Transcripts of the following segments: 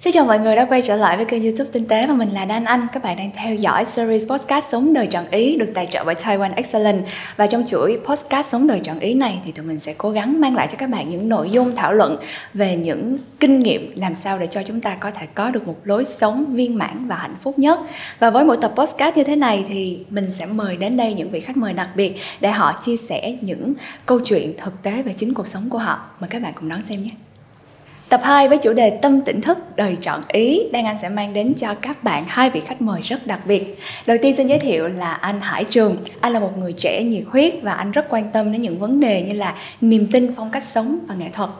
Xin chào mọi người đã quay trở lại với kênh youtube Tinh tế và mình là Đan Anh. Các bạn đang theo dõi series podcast Sống đời trọn ý được tài trợ bởi Taiwan Excellent Và trong chuỗi podcast Sống đời trọn ý này thì tụi mình sẽ cố gắng mang lại cho các bạn những nội dung thảo luận về những kinh nghiệm làm sao để cho chúng ta có thể có được một lối sống viên mãn và hạnh phúc nhất. Và với mỗi tập podcast như thế này thì mình sẽ mời đến đây những vị khách mời đặc biệt để họ chia sẻ những câu chuyện thực tế về chính cuộc sống của họ. Mời các bạn cùng đón xem nhé. Tập 2 với chủ đề tâm tỉnh thức đời trọn ý Đan Anh sẽ mang đến cho các bạn hai vị khách mời rất đặc biệt Đầu tiên xin giới thiệu là anh Hải Trường Anh là một người trẻ nhiệt huyết và anh rất quan tâm đến những vấn đề như là niềm tin, phong cách sống và nghệ thuật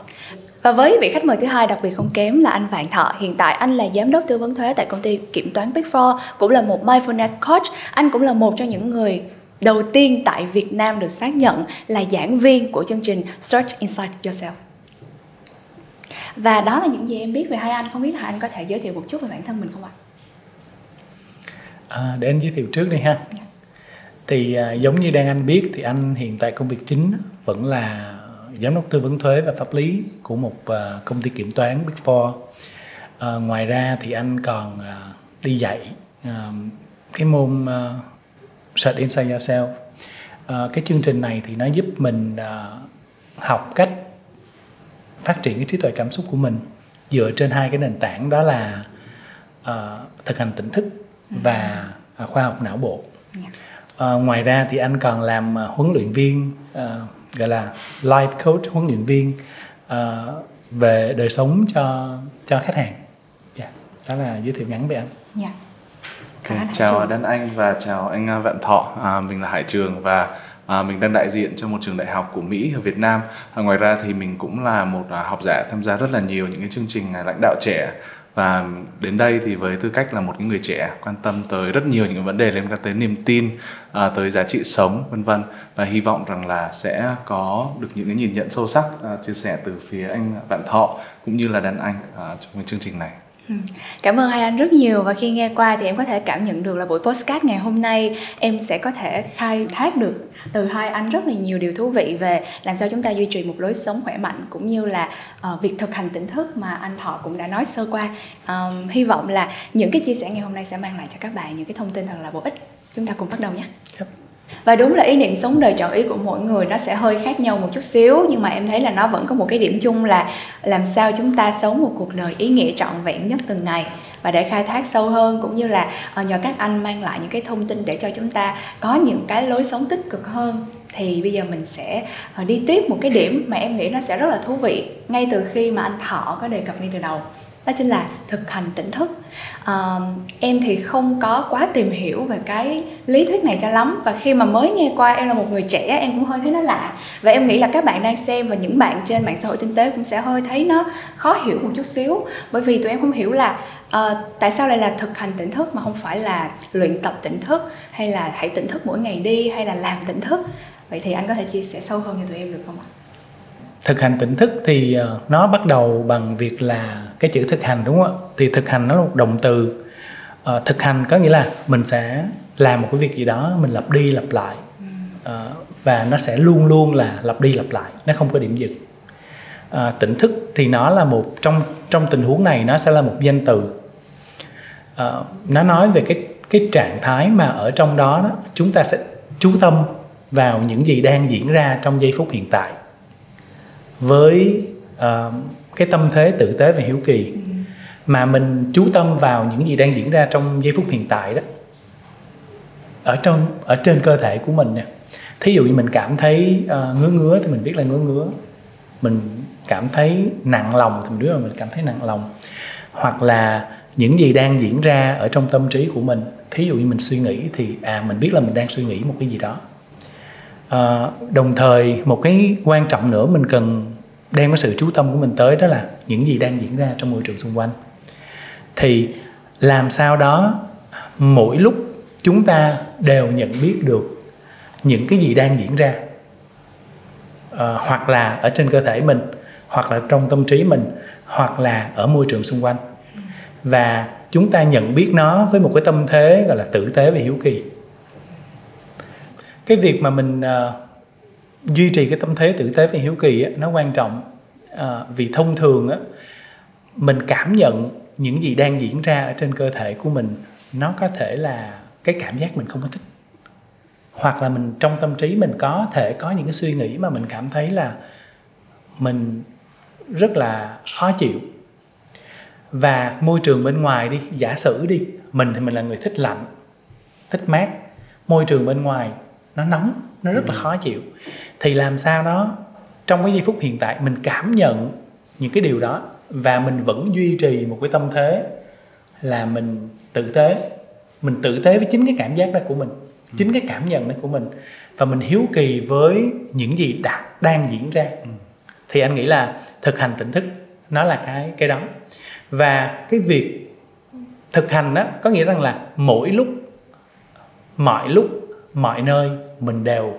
và với vị khách mời thứ hai đặc biệt không kém là anh Vạn Thọ. Hiện tại anh là giám đốc tư vấn thuế tại công ty kiểm toán Big Four, cũng là một mindfulness coach. Anh cũng là một trong những người đầu tiên tại Việt Nam được xác nhận là giảng viên của chương trình Search Inside Yourself và đó là những gì em biết về hai anh. Không biết là anh có thể giới thiệu một chút về bản thân mình không ạ? À, để anh giới thiệu trước đi ha. Dạ. thì à, giống như đang anh biết thì anh hiện tại công việc chính vẫn là giám đốc tư vấn thuế và pháp lý của một uh, công ty kiểm toán Big Four. À, ngoài ra thì anh còn uh, đi dạy uh, cái môn uh, Search Inside Yourself. Uh, cái chương trình này thì nó giúp mình uh, học cách phát triển cái trí tuệ cảm xúc của mình dựa trên hai cái nền tảng đó là uh, thực hành tỉnh thức và uh, khoa học não bộ. Uh, ngoài ra thì anh còn làm uh, huấn luyện viên uh, gọi là life coach huấn luyện viên uh, về đời sống cho cho khách hàng. Yeah. Dạ, đó là giới thiệu ngắn về anh. Yeah. Okay, chào Đan Anh và chào anh Vạn Thọ à, mình là Hải Trường và À, mình đang đại diện cho một trường đại học của Mỹ ở Việt Nam. À, ngoài ra thì mình cũng là một à, học giả tham gia rất là nhiều những cái chương trình à, lãnh đạo trẻ. Và đến đây thì với tư cách là một người trẻ quan tâm tới rất nhiều những vấn đề liên quan tới niềm tin à, tới giá trị sống vân vân. Và hy vọng rằng là sẽ có được những cái nhìn nhận sâu sắc à, chia sẻ từ phía anh Vạn Thọ cũng như là đàn anh à, trong cái chương trình này. Ừ. Cảm ơn hai anh rất nhiều và khi nghe qua thì em có thể cảm nhận được là buổi postcard ngày hôm nay em sẽ có thể khai thác được từ hai anh rất là nhiều điều thú vị về làm sao chúng ta duy trì một lối sống khỏe mạnh cũng như là uh, việc thực hành tỉnh thức mà anh Thọ cũng đã nói sơ qua. Um, hy vọng là những cái chia sẻ ngày hôm nay sẽ mang lại cho các bạn những cái thông tin thật là bổ ích. Chúng ta cùng bắt đầu nhé. Yep và đúng là ý niệm sống đời chọn ý của mỗi người nó sẽ hơi khác nhau một chút xíu, nhưng mà em thấy là nó vẫn có một cái điểm chung là làm sao chúng ta sống một cuộc đời ý nghĩa trọn vẹn nhất từng ngày và để khai thác sâu hơn, cũng như là ờ, nhờ các anh mang lại những cái thông tin để cho chúng ta có những cái lối sống tích cực hơn, thì bây giờ mình sẽ ờ, đi tiếp một cái điểm mà em nghĩ nó sẽ rất là thú vị ngay từ khi mà anh thọ có đề cập ngay từ đầu đó chính là thực hành tỉnh thức. À, em thì không có quá tìm hiểu về cái lý thuyết này cho lắm. Và khi mà mới nghe qua em là một người trẻ em cũng hơi thấy nó lạ. Và em nghĩ là các bạn đang xem và những bạn trên mạng xã hội tinh tế cũng sẽ hơi thấy nó khó hiểu một chút xíu. Bởi vì tụi em không hiểu là à, tại sao lại là thực hành tỉnh thức mà không phải là luyện tập tỉnh thức hay là hãy tỉnh thức mỗi ngày đi hay là làm tỉnh thức. Vậy thì anh có thể chia sẻ sâu hơn cho tụi em được không ạ? Thực hành tỉnh thức thì ờ, nó bắt đầu bằng việc là cái chữ thực hành đúng không ạ? Thì thực hành nó là một động từ. À, thực hành có nghĩa là mình sẽ làm một cái việc gì đó mình lặp đi lặp lại. À, và nó sẽ luôn luôn là lặp đi lặp lại nó không có điểm dừng. À, tỉnh thức thì nó là một trong trong tình huống này nó sẽ là một danh từ. À, nó nói về cái cái trạng thái mà ở trong đó, đó chúng ta sẽ chú tâm vào những gì đang diễn ra trong giây phút hiện tại với uh, cái tâm thế tử tế và hiếu kỳ. Mà mình chú tâm vào những gì đang diễn ra trong giây phút hiện tại đó. Ở trong ở trên cơ thể của mình nè thí dụ như mình cảm thấy uh, ngứa ngứa thì mình biết là ngứa ngứa. Mình cảm thấy nặng lòng thì mình biết là mình cảm thấy nặng lòng. Hoặc là những gì đang diễn ra ở trong tâm trí của mình. Thí dụ như mình suy nghĩ thì à mình biết là mình đang suy nghĩ một cái gì đó à, đồng thời một cái quan trọng nữa mình cần đem cái sự chú tâm của mình tới đó là những gì đang diễn ra trong môi trường xung quanh. Thì làm sao đó mỗi lúc chúng ta đều nhận biết được những cái gì đang diễn ra à, hoặc là ở trên cơ thể mình hoặc là trong tâm trí mình hoặc là ở môi trường xung quanh. Và chúng ta nhận biết nó với một cái tâm thế gọi là tử tế và hiếu kỳ cái việc mà mình uh, duy trì cái tâm thế tử tế và hiếu kỳ á, nó quan trọng uh, vì thông thường á, mình cảm nhận những gì đang diễn ra ở trên cơ thể của mình nó có thể là cái cảm giác mình không có thích. Hoặc là mình trong tâm trí mình có thể có những cái suy nghĩ mà mình cảm thấy là mình rất là khó chịu. Và môi trường bên ngoài đi giả sử đi mình thì mình là người thích lạnh thích mát. Môi trường bên ngoài nó nóng nó rất là ừ. khó chịu. Thì làm sao đó trong cái giây phút hiện tại mình cảm nhận những cái điều đó và mình vẫn duy trì một cái tâm thế là mình tử tế. Mình tử tế với chính cái cảm giác đó của mình chính cái cảm nhận đó của mình và mình hiếu kỳ với những gì đã đang diễn ra. Ừ. thì anh nghĩ là thực hành tỉnh thức nó là cái cái đó. Và cái việc thực hành đó có nghĩa rằng là mỗi lúc mọi lúc mọi nơi mình đều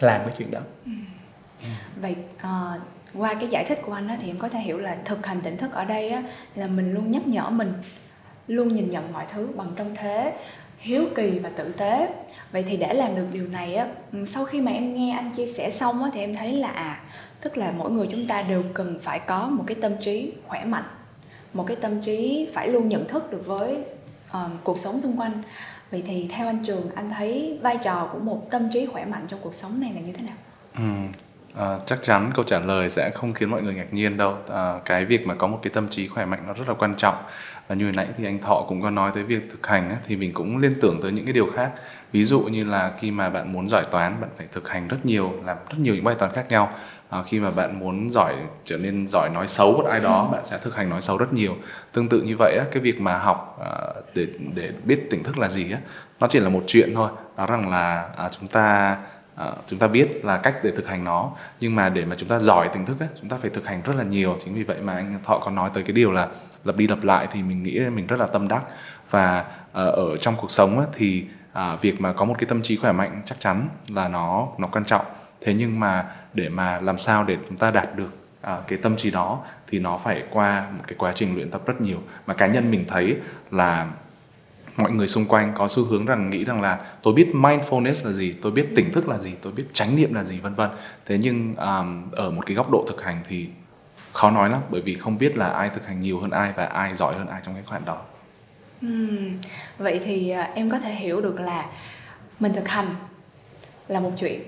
làm cái chuyện đó. Ừ. Vậy uh, qua cái giải thích của anh đó, thì em có thể hiểu là thực hành tỉnh thức ở đây á, là mình luôn nhắc nhở mình luôn nhìn nhận mọi thứ bằng tâm thế hiếu kỳ và tử tế. Vậy thì để làm được điều này á ừ, sau khi mà em nghe anh chia sẻ xong á thì em thấy là à tức là mỗi người chúng ta đều cần phải có một cái tâm trí khỏe mạnh một cái tâm trí phải luôn nhận thức được với uh, cuộc sống xung quanh vậy thì theo anh trường anh thấy vai trò của một tâm trí khỏe mạnh trong cuộc sống này là như thế nào ừ. À, chắc chắn câu trả lời sẽ không khiến mọi người ngạc nhiên đâu à, cái việc mà có một cái tâm trí khỏe mạnh nó rất là quan trọng và như nãy thì anh thọ cũng có nói tới việc thực hành á, thì mình cũng liên tưởng tới những cái điều khác. Ví dụ như là khi mà bạn muốn giỏi toán bạn phải thực hành rất nhiều làm rất nhiều những bài toán khác nhau. À, khi mà bạn muốn giỏi trở nên giỏi nói xấu một ai đó bạn sẽ thực hành nói xấu rất nhiều. Tương tự như vậy á, cái việc mà học à, để để biết tỉnh thức là gì á nó chỉ là một chuyện thôi. Đó rằng là à, chúng ta Ờ, chúng ta biết là cách để thực hành nó nhưng mà để mà chúng ta giỏi tỉnh thức ấy, chúng ta phải thực hành rất là nhiều. Chính vì vậy mà anh thọ có nói tới cái điều là lặp đi lặp lại thì mình nghĩ mình rất là tâm đắc. Và ờ, ở trong cuộc sống ấy, thì à, việc mà có một cái tâm trí khỏe mạnh chắc chắn là nó nó quan trọng. Thế nhưng mà để mà làm sao để chúng ta đạt được à, cái tâm trí đó thì nó phải qua một cái quá trình luyện tập rất nhiều. Mà cá nhân mình thấy là mọi người xung quanh có xu hướng rằng nghĩ rằng là tôi biết mindfulness là gì tôi biết tỉnh thức là gì tôi biết chánh niệm là gì vân vân. Thế nhưng um, ở một cái góc độ thực hành thì khó nói lắm bởi vì không biết là ai thực hành nhiều hơn ai và ai giỏi hơn ai trong cái khoản đó. Uhm, vậy thì à, em có thể hiểu được là mình thực hành là một chuyện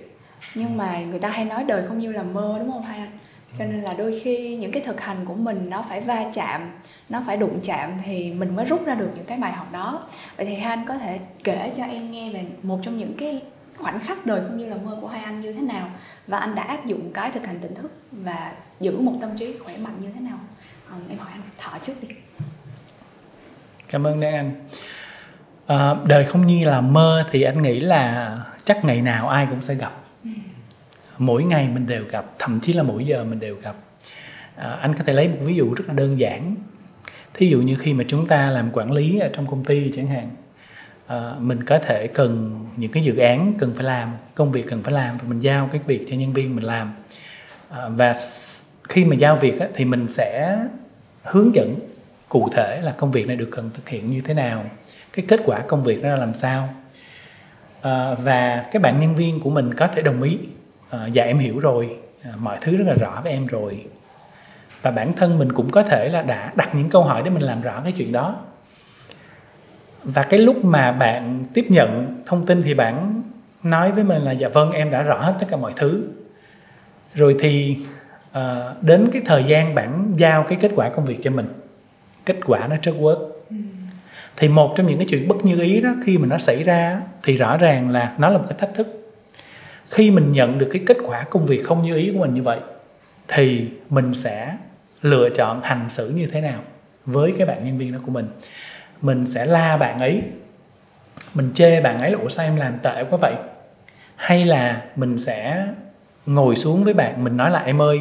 nhưng mà người ta hay nói đời không như là mơ đúng không hai anh cho nên là đôi khi những cái thực hành của mình nó phải va chạm nó phải đụng chạm thì mình mới rút ra được những cái bài học đó. Vậy thì hai anh có thể kể cho em nghe về một trong những cái khoảnh khắc đời cũng như là mơ của hai anh như thế nào và anh đã áp dụng cái thực hành tỉnh thức và giữ một tâm trí khỏe mạnh như thế nào? À, em hỏi anh thọ trước đi. Cảm ơn Đan. Anh à, đời không như là mơ thì anh nghĩ là chắc ngày nào ai cũng sẽ gặp mỗi ngày mình đều gặp thậm chí là mỗi giờ mình đều gặp. À, anh có thể lấy một ví dụ rất là đơn giản. Thí dụ như khi mà chúng ta làm quản lý ở trong công ty chẳng hạn à, mình có thể cần những cái dự án cần phải làm công việc cần phải làm và mình giao cái việc cho nhân viên mình làm. À, và khi mà giao việc á, thì mình sẽ hướng dẫn cụ thể là công việc này được cần thực hiện như thế nào cái kết quả công việc đó là làm sao. À, và các bạn nhân viên của mình có thể đồng ý à, dạ em hiểu rồi. À, mọi thứ rất là rõ với em rồi. Và bản thân mình cũng có thể là đã đặt những câu hỏi để mình làm rõ cái chuyện đó. Và cái lúc mà bạn tiếp nhận thông tin thì bạn nói với mình là dạ vâng em đã rõ hết tất cả mọi thứ. Rồi thì uh, đến cái thời gian bạn giao cái kết quả công việc cho mình kết quả nó chất work ừ. thì một trong những cái chuyện bất như ý đó khi mà nó xảy ra thì rõ ràng là nó là một cái thách thức khi mình nhận được cái kết quả công việc không như ý của mình như vậy, thì mình sẽ lựa chọn hành xử như thế nào với cái bạn nhân viên đó của mình. Mình sẽ la bạn ấy, mình chê bạn ấy là ủa sao em làm tệ quá vậy? Hay là mình sẽ ngồi xuống với bạn, mình nói là em ơi,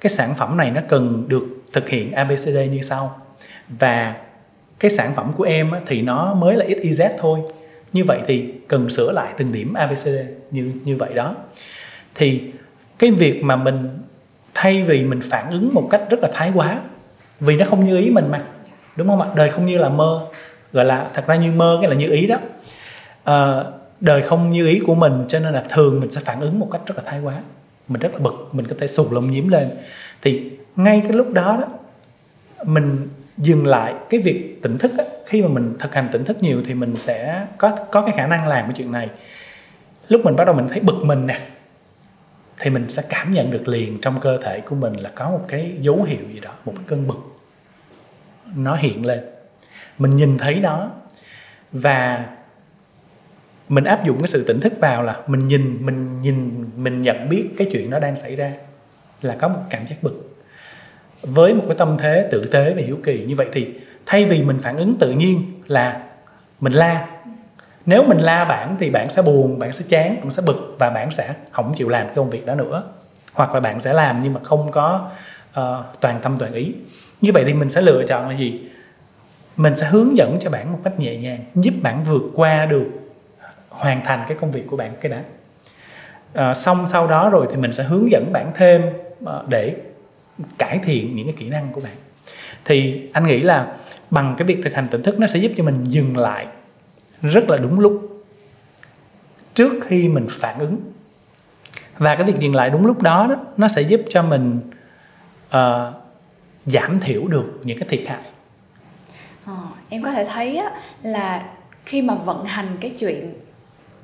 cái sản phẩm này nó cần được thực hiện abcd như sau. Và cái sản phẩm của em thì nó mới là xyz thôi như vậy thì cần sửa lại từng điểm abcd như như vậy đó. Thì cái việc mà mình thay vì mình phản ứng một cách rất là thái quá vì nó không như ý mình mà đúng không ạ? Đời không như là mơ gọi là thật ra như mơ cái là như ý đó. À, đời không như ý của mình cho nên là thường mình sẽ phản ứng một cách rất là thái quá. Mình rất là bực mình có thể sụt lông nhiễm lên. Thì ngay cái lúc đó đó mình dừng lại cái việc tỉnh thức á, khi mà mình thực hành tỉnh thức nhiều thì mình sẽ có có cái khả năng làm cái chuyện này. Lúc mình bắt đầu mình thấy bực mình nè thì mình sẽ cảm nhận được liền trong cơ thể của mình là có một cái dấu hiệu gì đó một cái cơn bực. Nó hiện lên. Mình nhìn thấy đó và mình áp dụng cái sự tỉnh thức vào là mình nhìn mình nhìn mình nhận biết cái chuyện nó đang xảy ra là có một cảm giác bực với một cái tâm thế tử tế và hiếu kỳ như vậy thì thay vì mình phản ứng tự nhiên là mình la. Nếu mình la bạn thì bạn sẽ buồn bạn sẽ chán bạn sẽ bực và bạn sẽ không chịu làm cái công việc đó nữa. Hoặc là bạn sẽ làm nhưng mà không có uh, toàn tâm toàn ý. Như vậy thì mình sẽ lựa chọn là gì? Mình sẽ hướng dẫn cho bạn một cách nhẹ nhàng giúp bạn vượt qua được hoàn thành cái công việc của bạn cái đã. À, xong sau đó rồi thì mình sẽ hướng dẫn bạn thêm uh, để cải thiện những cái kỹ năng của bạn. Thì anh nghĩ là bằng cái việc thực hành tỉnh thức nó sẽ giúp cho mình dừng lại rất là đúng lúc trước khi mình phản ứng. Và cái việc dừng lại đúng lúc đó, đó nó sẽ giúp cho mình uh, giảm thiểu được những cái thiệt hại. Ờ, em có thể thấy á, là khi mà vận hành cái chuyện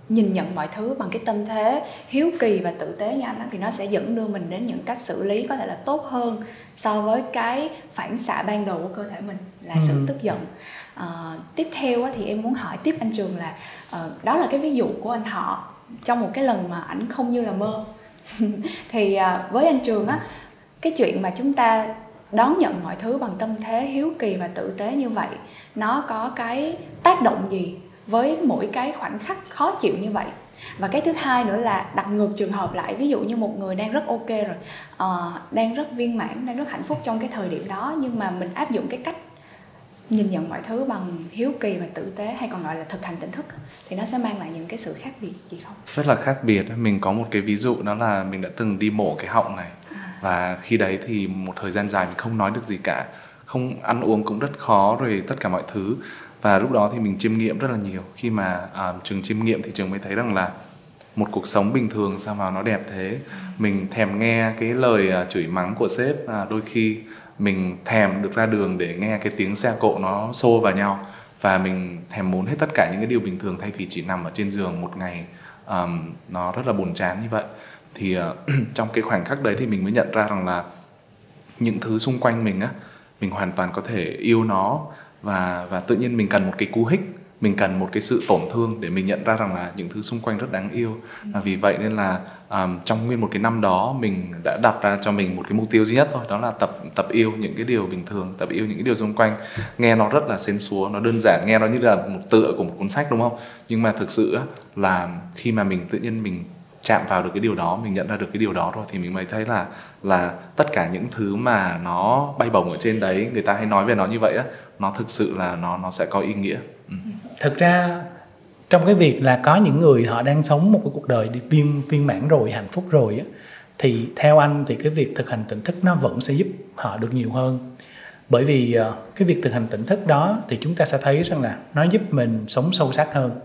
nhìn nhận mọi thứ bằng cái tâm thế hiếu kỳ và tử tế như anh đó, thì nó sẽ dẫn đưa mình đến những cách xử lý có thể là tốt hơn so với cái phản xạ ban đầu của cơ thể mình là ừ. sự tức giận à, tiếp theo thì em muốn hỏi tiếp anh trường là uh, đó là cái ví dụ của anh thọ trong một cái lần mà ảnh không như là mơ thì uh, với anh trường á cái chuyện mà chúng ta đón nhận mọi thứ bằng tâm thế hiếu kỳ và tử tế như vậy nó có cái tác động gì với mỗi cái khoảnh khắc khó chịu như vậy. Và cái thứ hai nữa là đặt ngược trường hợp lại ví dụ như một người đang rất ok rồi uh, đang rất viên mãn đang rất hạnh phúc trong cái thời điểm đó nhưng mà mình áp dụng cái cách nhìn nhận mọi thứ bằng hiếu kỳ và tử tế hay còn gọi là thực hành tỉnh thức thì nó sẽ mang lại những cái sự khác biệt gì không? Rất là khác biệt mình có một cái ví dụ đó là mình đã từng đi mổ cái họng này. À. và khi đấy thì một thời gian dài mình không nói được gì cả. Không ăn uống cũng rất khó rồi tất cả mọi thứ và lúc đó thì mình chiêm nghiệm rất là nhiều. Khi mà à, trường chiêm nghiệm thì trường mới thấy rằng là một cuộc sống bình thường sao mà nó đẹp thế. Mình thèm nghe cái lời à, chửi mắng của sếp à, đôi khi mình thèm được ra đường để nghe cái tiếng xe cộ nó xô vào nhau. Và mình thèm muốn hết tất cả những cái điều bình thường thay vì chỉ nằm ở trên giường một ngày um, nó rất là buồn chán như vậy. Thì uh, trong cái khoảnh khắc đấy thì mình mới nhận ra rằng là những thứ xung quanh mình á mình hoàn toàn có thể yêu nó và và tự nhiên mình cần một cái cú hích mình cần một cái sự tổn thương để mình nhận ra rằng là những thứ xung quanh rất đáng yêu. Và vì vậy nên là um, trong nguyên một cái năm đó mình đã đặt ra cho mình một cái mục tiêu duy nhất thôi đó là tập tập yêu những cái điều bình thường tập yêu những cái điều xung quanh. Nghe nó rất là xến xúa nó đơn giản nghe nó như là một tựa của một cuốn sách đúng không? Nhưng mà thực sự là khi mà mình tự nhiên mình chạm vào được cái điều đó mình nhận ra được cái điều đó rồi thì mình mới thấy là là tất cả những thứ mà nó bay bổng ở trên đấy người ta hay nói về nó như vậy á nó thực sự là nó nó sẽ có ý nghĩa. Ừ. thực ra trong cái việc là có những người họ đang sống một cái cuộc đời viên viên mãn rồi hạnh phúc rồi á thì theo anh thì cái việc thực hành tỉnh thức nó vẫn sẽ giúp họ được nhiều hơn. Bởi vì ờ, cái việc thực hành tỉnh thức đó thì chúng ta sẽ thấy rằng là nó giúp mình sống sâu sắc hơn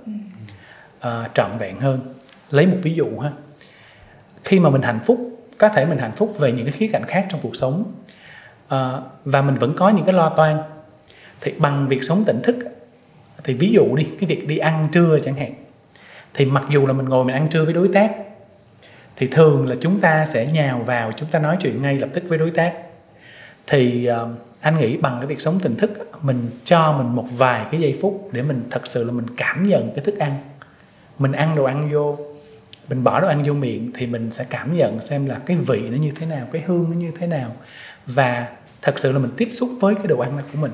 uh, trọn vẹn hơn. Lấy một ví dụ ha. Khi mà mình hạnh phúc có thể mình hạnh phúc về những cái khía cạnh khác trong cuộc sống uh, và mình vẫn có những cái lo toan thì bằng việc sống tỉnh thức thì ví dụ đi cái việc đi ăn trưa chẳng hạn thì mặc dù là mình ngồi mình ăn trưa với đối tác thì thường là chúng ta sẽ nhào vào chúng ta nói chuyện ngay lập tức với đối tác. Thì uh, anh nghĩ bằng cái việc sống tỉnh thức mình cho mình một vài cái giây phút để mình thật sự là mình cảm nhận cái thức ăn. Mình ăn đồ ăn vô mình bỏ đồ ăn vô miệng thì mình sẽ cảm nhận xem là cái vị nó như thế nào cái hương nó như thế nào. Và thật sự là mình tiếp xúc với cái đồ ăn của mình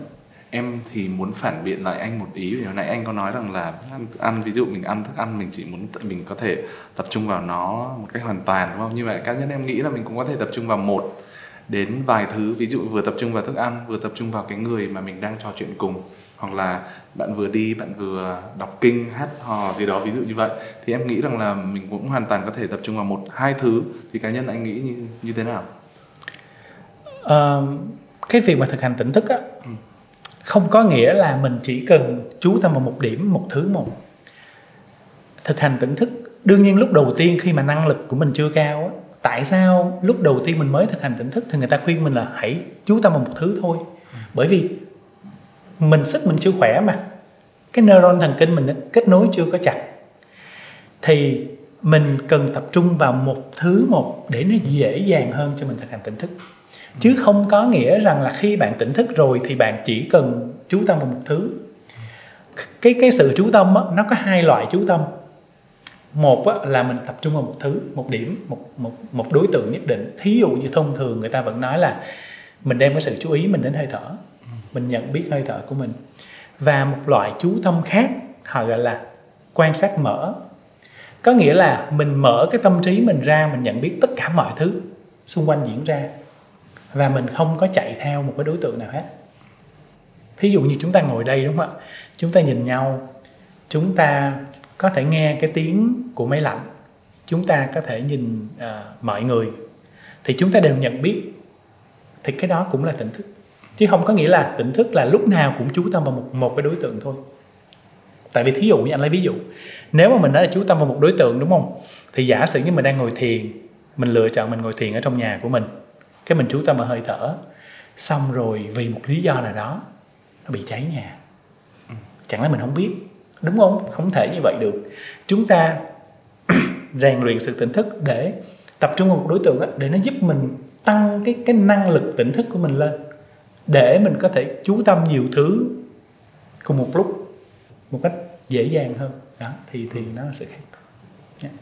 em thì muốn phản biện lại anh một ý. Vì hồi nãy anh có nói rằng là ăn, ăn ví dụ mình ăn thức ăn mình chỉ muốn mình có thể tập trung vào nó một cách hoàn toàn đúng không? Như vậy cá nhân em nghĩ là mình cũng có thể tập trung vào một đến vài thứ. Ví dụ vừa tập trung vào thức ăn vừa tập trung vào cái người mà mình đang trò chuyện cùng. Hoặc là bạn vừa đi bạn vừa đọc kinh hát hò gì đó ví dụ như vậy. Thì em nghĩ rằng là mình cũng hoàn toàn có thể tập trung vào một hai thứ. Thì cá nhân anh nghĩ như như thế nào? Uh, cái việc mà thực hành tỉnh thức á ừ không có nghĩa là mình chỉ cần chú tâm vào một điểm, một thứ một. Thực hành tỉnh thức, đương nhiên lúc đầu tiên khi mà năng lực của mình chưa cao tại sao lúc đầu tiên mình mới thực hành tỉnh thức thì người ta khuyên mình là hãy chú tâm vào một thứ thôi. Bởi vì mình sức mình chưa khỏe mà. Cái neuron thần kinh mình kết nối chưa có chặt. Thì mình cần tập trung vào một thứ một để nó dễ dàng hơn cho mình thực hành tỉnh thức chứ không có nghĩa rằng là khi bạn tỉnh thức rồi thì bạn chỉ cần chú tâm vào một thứ. Cái cái sự chú tâm đó, nó có hai loại chú tâm. Một á, là mình tập trung vào một thứ một điểm một một một đối tượng nhất định. Thí dụ như thông thường người ta vẫn nói là mình đem cái sự chú ý mình đến hơi thở. Mình nhận biết hơi thở của mình. Và một loại chú tâm khác họ gọi là quan sát mở. Có nghĩa là mình mở cái tâm trí mình ra mình nhận biết tất cả mọi thứ xung quanh diễn ra và mình không có chạy theo một cái đối tượng nào hết. Thí dụ như chúng ta ngồi đây đúng không ạ? Chúng ta nhìn nhau chúng ta có thể nghe cái tiếng của máy lạnh chúng ta có thể nhìn uh, mọi người thì chúng ta đều nhận biết. Thì cái đó cũng là tỉnh thức. Chứ không có nghĩa là tỉnh thức là lúc nào cũng chú tâm vào một một cái đối tượng thôi. Tại vì thí dụ như anh lấy ví dụ nếu mà mình đã là chú tâm vào một đối tượng đúng không? Thì giả sử như mình đang ngồi thiền mình lựa chọn mình ngồi thiền ở trong nhà của mình cái mình chú tâm vào hơi thở. Xong rồi vì một lý do nào đó nó bị cháy nhà. Chẳng lẽ mình không biết? Đúng không? Không thể như vậy được. Chúng ta rèn luyện sự tỉnh thức để tập trung vào một đối tượng đó, để nó giúp mình tăng cái cái năng lực tỉnh thức của mình lên. Để mình có thể chú tâm nhiều thứ cùng một lúc một cách dễ dàng hơn. Đó thì thì nó sẽ khác yeah.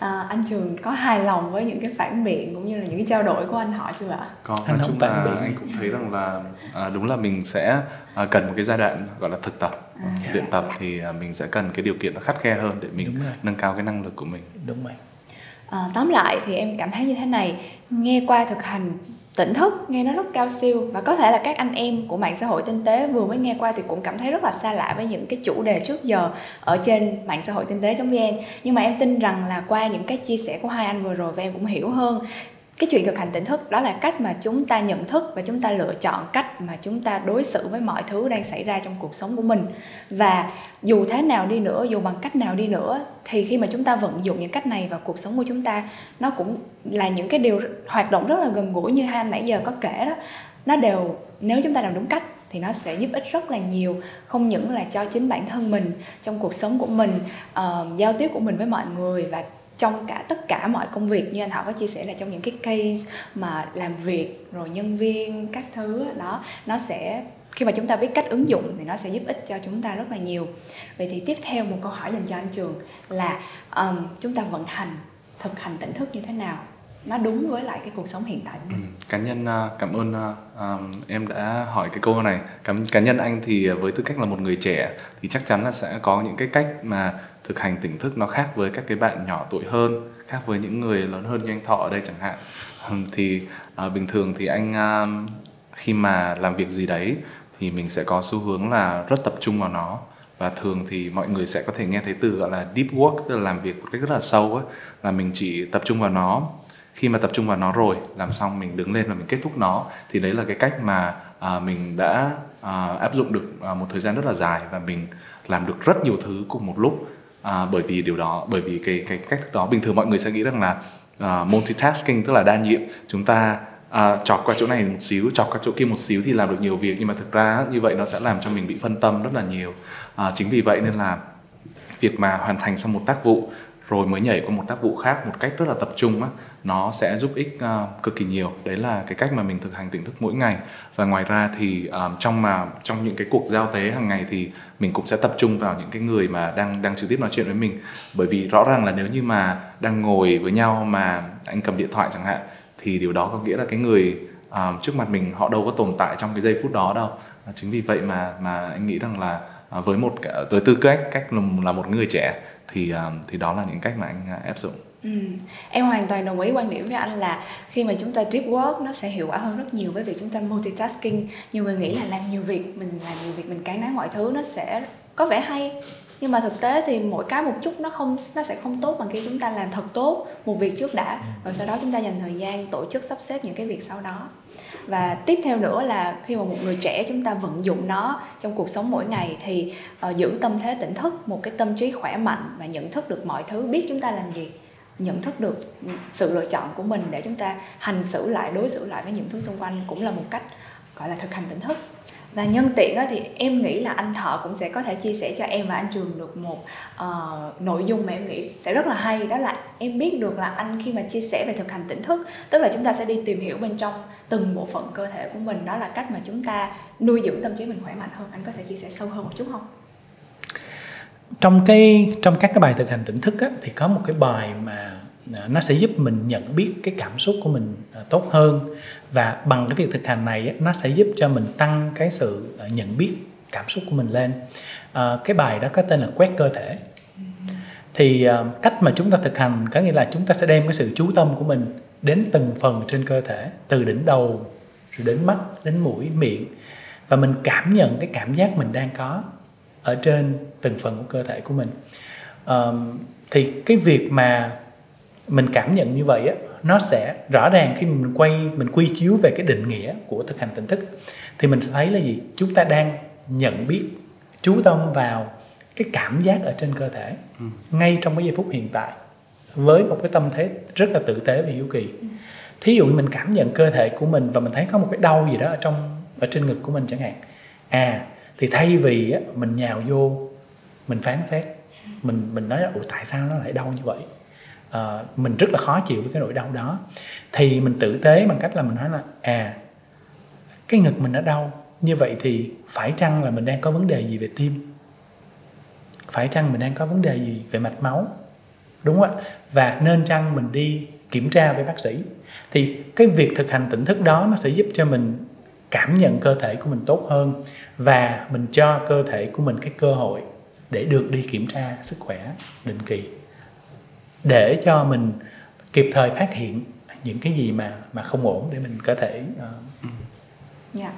À, anh trường có hài lòng với những cái phản biện cũng như là những cái trao đổi của anh họ chưa ạ? Có, nói chung là biện. anh cũng thấy rằng là à, đúng là mình sẽ à, cần một cái giai đoạn gọi là thực tập, à. luyện tập thì à, mình sẽ cần cái điều kiện nó khắt khe hơn để mình nâng cao cái năng lực của mình. Đúng rồi. À, tóm lại thì em cảm thấy như thế này, nghe qua thực hành tỉnh thức, nghe nó rất cao siêu. Và có thể là các anh em của mạng xã hội tinh tế vừa mới nghe qua thì cũng cảm thấy rất là xa lạ với những cái chủ đề trước giờ ở trên mạng xã hội tinh tế.vn nhưng mà em tin rằng là qua những cái chia sẻ của hai anh vừa rồi và em cũng hiểu hơn cái chuyện thực hành tỉnh thức đó là cách mà chúng ta nhận thức và chúng ta lựa chọn cách mà chúng ta đối xử với mọi thứ đang xảy ra trong cuộc sống của mình. Và dù thế nào đi nữa dù bằng cách nào đi nữa thì khi mà chúng ta vận dụng những cách này vào cuộc sống của chúng ta nó cũng là những cái điều hoạt động rất là gần gũi như hai anh nãy giờ có kể đó. Nó đều nếu chúng ta làm đúng cách thì nó sẽ giúp ích rất là nhiều không những là cho chính bản thân mình trong cuộc sống của mình uh, giao tiếp của mình với mọi người và trong cả tất cả mọi công việc như anh Thảo có chia sẻ là trong những cái case mà làm việc rồi nhân viên các thứ đó nó sẽ khi mà chúng ta biết cách ứng dụng thì nó sẽ giúp ích cho chúng ta rất là nhiều vậy thì tiếp theo một câu hỏi dành cho anh trường là um, chúng ta vận hành thực hành tỉnh thức như thế nào nó đúng với lại cái cuộc sống hiện tại của mình. Ừ, cá nhân à, cảm ơn uh, em đã hỏi cái câu này. Cá, cá nhân anh thì với tư cách là một người trẻ thì chắc chắn là sẽ có những cái cách mà thực hành tỉnh thức nó khác với các cái bạn nhỏ tuổi hơn khác với những người lớn hơn như anh thọ ở đây chẳng hạn. Thì à, bình thường thì anh à, khi mà làm việc gì đấy thì mình sẽ có xu hướng là rất tập trung vào nó. Và thường thì mọi người sẽ có thể nghe thấy từ gọi là deep work tức là làm việc một cách rất là sâu ấy là mình chỉ tập trung vào nó. Khi mà tập trung vào nó rồi làm xong mình đứng lên và mình kết thúc nó thì đấy là cái cách mà à, mình đã à, áp dụng được à, một thời gian rất là dài và mình làm được rất nhiều thứ cùng một lúc à, bởi vì điều đó bởi vì cái cái cách thức đó. Bình thường mọi người sẽ nghĩ rằng là uh, multitasking tức là đa nhiệm. Chúng ta à, chọc qua chỗ này một xíu chọc qua chỗ kia một xíu thì làm được nhiều việc. Nhưng mà thực ra như vậy nó sẽ làm cho mình bị phân tâm rất là nhiều. À, chính vì vậy nên là việc mà hoàn thành xong một tác vụ rồi mới nhảy qua một tác vụ khác một cách rất là tập trung á nó sẽ giúp ích uh, cực kỳ nhiều. Đấy là cái cách mà mình thực hành tỉnh thức mỗi ngày. Và ngoài ra thì um, trong mà trong những cái cuộc giao tế hàng ngày thì mình cũng sẽ tập trung vào những cái người mà đang đang trực tiếp nói chuyện với mình. Bởi vì rõ ràng là nếu như mà đang ngồi với nhau mà anh cầm điện thoại chẳng hạn thì điều đó có nghĩa là cái người um, trước mặt mình họ đâu có tồn tại trong cái giây phút đó đâu. Chính vì vậy mà mà anh nghĩ rằng là với một với tư cách cách là một người trẻ thì um, thì đó là những cách mà anh uh, áp dụng. Ừ. Em hoàn toàn đồng ý quan điểm với anh là khi mà chúng ta deep work nó sẽ hiệu quả hơn rất nhiều với việc chúng ta multitasking. Nhiều người nghĩ là làm nhiều việc mình làm nhiều việc mình cán đáng mọi thứ nó sẽ có vẻ hay. Nhưng mà thực tế thì mỗi cái một chút nó không nó sẽ không tốt bằng khi chúng ta làm thật tốt một việc trước đã. Rồi sau đó chúng ta dành thời gian tổ chức sắp xếp những cái việc sau đó và tiếp theo nữa là khi mà một người trẻ chúng ta vận dụng nó trong cuộc sống mỗi ngày thì uh, giữ tâm thế tỉnh thức một cái tâm trí khỏe mạnh và nhận thức được mọi thứ biết chúng ta làm gì nhận thức được sự lựa chọn của mình để chúng ta hành xử lại đối xử lại với những thứ xung quanh cũng là một cách gọi là thực hành tỉnh thức và nhân tiện á, thì em nghĩ là anh thọ cũng sẽ có thể chia sẻ cho em và anh trường được một uh, nội dung mà em nghĩ sẽ rất là hay. Đó là em biết được là anh khi mà chia sẻ về thực hành tỉnh thức tức là chúng ta sẽ đi tìm hiểu bên trong từng bộ phận cơ thể của mình. Đó là cách mà chúng ta nuôi dưỡng tâm trí mình khỏe mạnh hơn. Anh có thể chia sẻ sâu hơn một chút không? Trong cái trong các cái bài thực hành tỉnh thức á, thì có một cái bài mà À, nó sẽ giúp mình nhận biết cái cảm xúc của mình à, tốt hơn. Và bằng cái việc thực hành này nó sẽ giúp cho mình tăng cái sự à, nhận biết cảm xúc của mình lên. À, cái bài đó có tên là quét cơ thể. Thì uh, cách mà chúng ta thực hành có nghĩa là chúng ta sẽ đem cái sự chú tâm của mình đến từng phần trên cơ thể từ đỉnh đầu rồi đến mắt đến mũi miệng. Và mình cảm nhận cái cảm giác mình đang có ở trên từng phần của cơ thể của mình. Thì cái việc mà mình cảm nhận như vậy á nó sẽ rõ ràng khi mình quay mình quy chiếu về cái định nghĩa của thực hành tỉnh thức. Thì mình sẽ thấy là gì? Chúng ta đang nhận biết chú tâm vào cái cảm giác ở trên cơ thể ừ. ngay trong cái giây phút hiện tại với một cái tâm thế rất là tử tế và hiếu kỳ. Thí dụ như mình cảm nhận cơ thể của mình và mình thấy có một cái đau gì đó ở trong ở trên ngực của mình chẳng hạn. À thì thay vì á, mình nhào vô mình phán xét mình mình nói là ủa tại sao nó lại đau như vậy uh, mình rất là khó chịu với cái nỗi đau đó. Thì mình tử tế bằng cách là mình nói là à cái ngực mình nó đau. Như vậy thì phải chăng là mình đang có vấn đề gì về tim? Phải chăng mình đang có vấn đề gì về mạch máu? Đúng không ạ? Và nên chăng mình đi kiểm tra với bác sĩ? Thì cái việc thực hành tỉnh thức đó nó sẽ giúp cho mình cảm nhận cơ thể của mình tốt hơn và mình cho cơ thể của mình cái cơ hội để được đi kiểm tra sức khỏe định kỳ để cho mình kịp thời phát hiện những cái gì mà mà không ổn để mình có thể uh... yeah.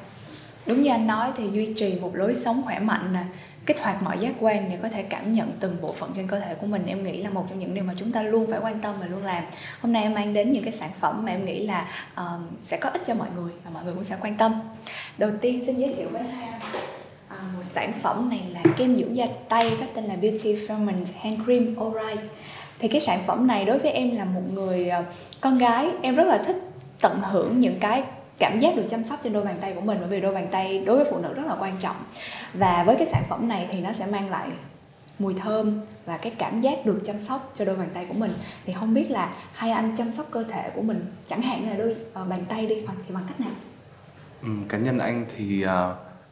Đúng như anh nói thì duy trì một lối sống khỏe mạnh nè kích hoạt mọi giác quan để có thể cảm nhận từng bộ phận trên cơ thể của mình em nghĩ là một trong những điều mà chúng ta luôn phải quan tâm và luôn làm. Hôm nay em mang đến những cái sản phẩm mà em nghĩ là uh, sẽ có ích cho mọi người và mọi người cũng sẽ quan tâm. Đầu tiên xin giới thiệu với hai anh. Uh, một sản phẩm này là kem dưỡng da tay có tên là Beauty Firmament Hand Cream Alright thì cái sản phẩm này đối với em là một người ờ, con gái. Em rất là thích tận hưởng những cái cảm giác được chăm sóc trên đôi bàn tay của mình bởi vì đôi bàn tay đối với phụ nữ rất là quan trọng. Và với cái sản phẩm này thì nó sẽ mang lại mùi thơm và cái cảm giác được chăm sóc cho đôi bàn tay của mình. Thì không biết là hai anh chăm sóc cơ thể của mình chẳng hạn là đôi uh, bàn tay đi bằng thì bằng cách nào? Ừ, cá nhân anh thì uh,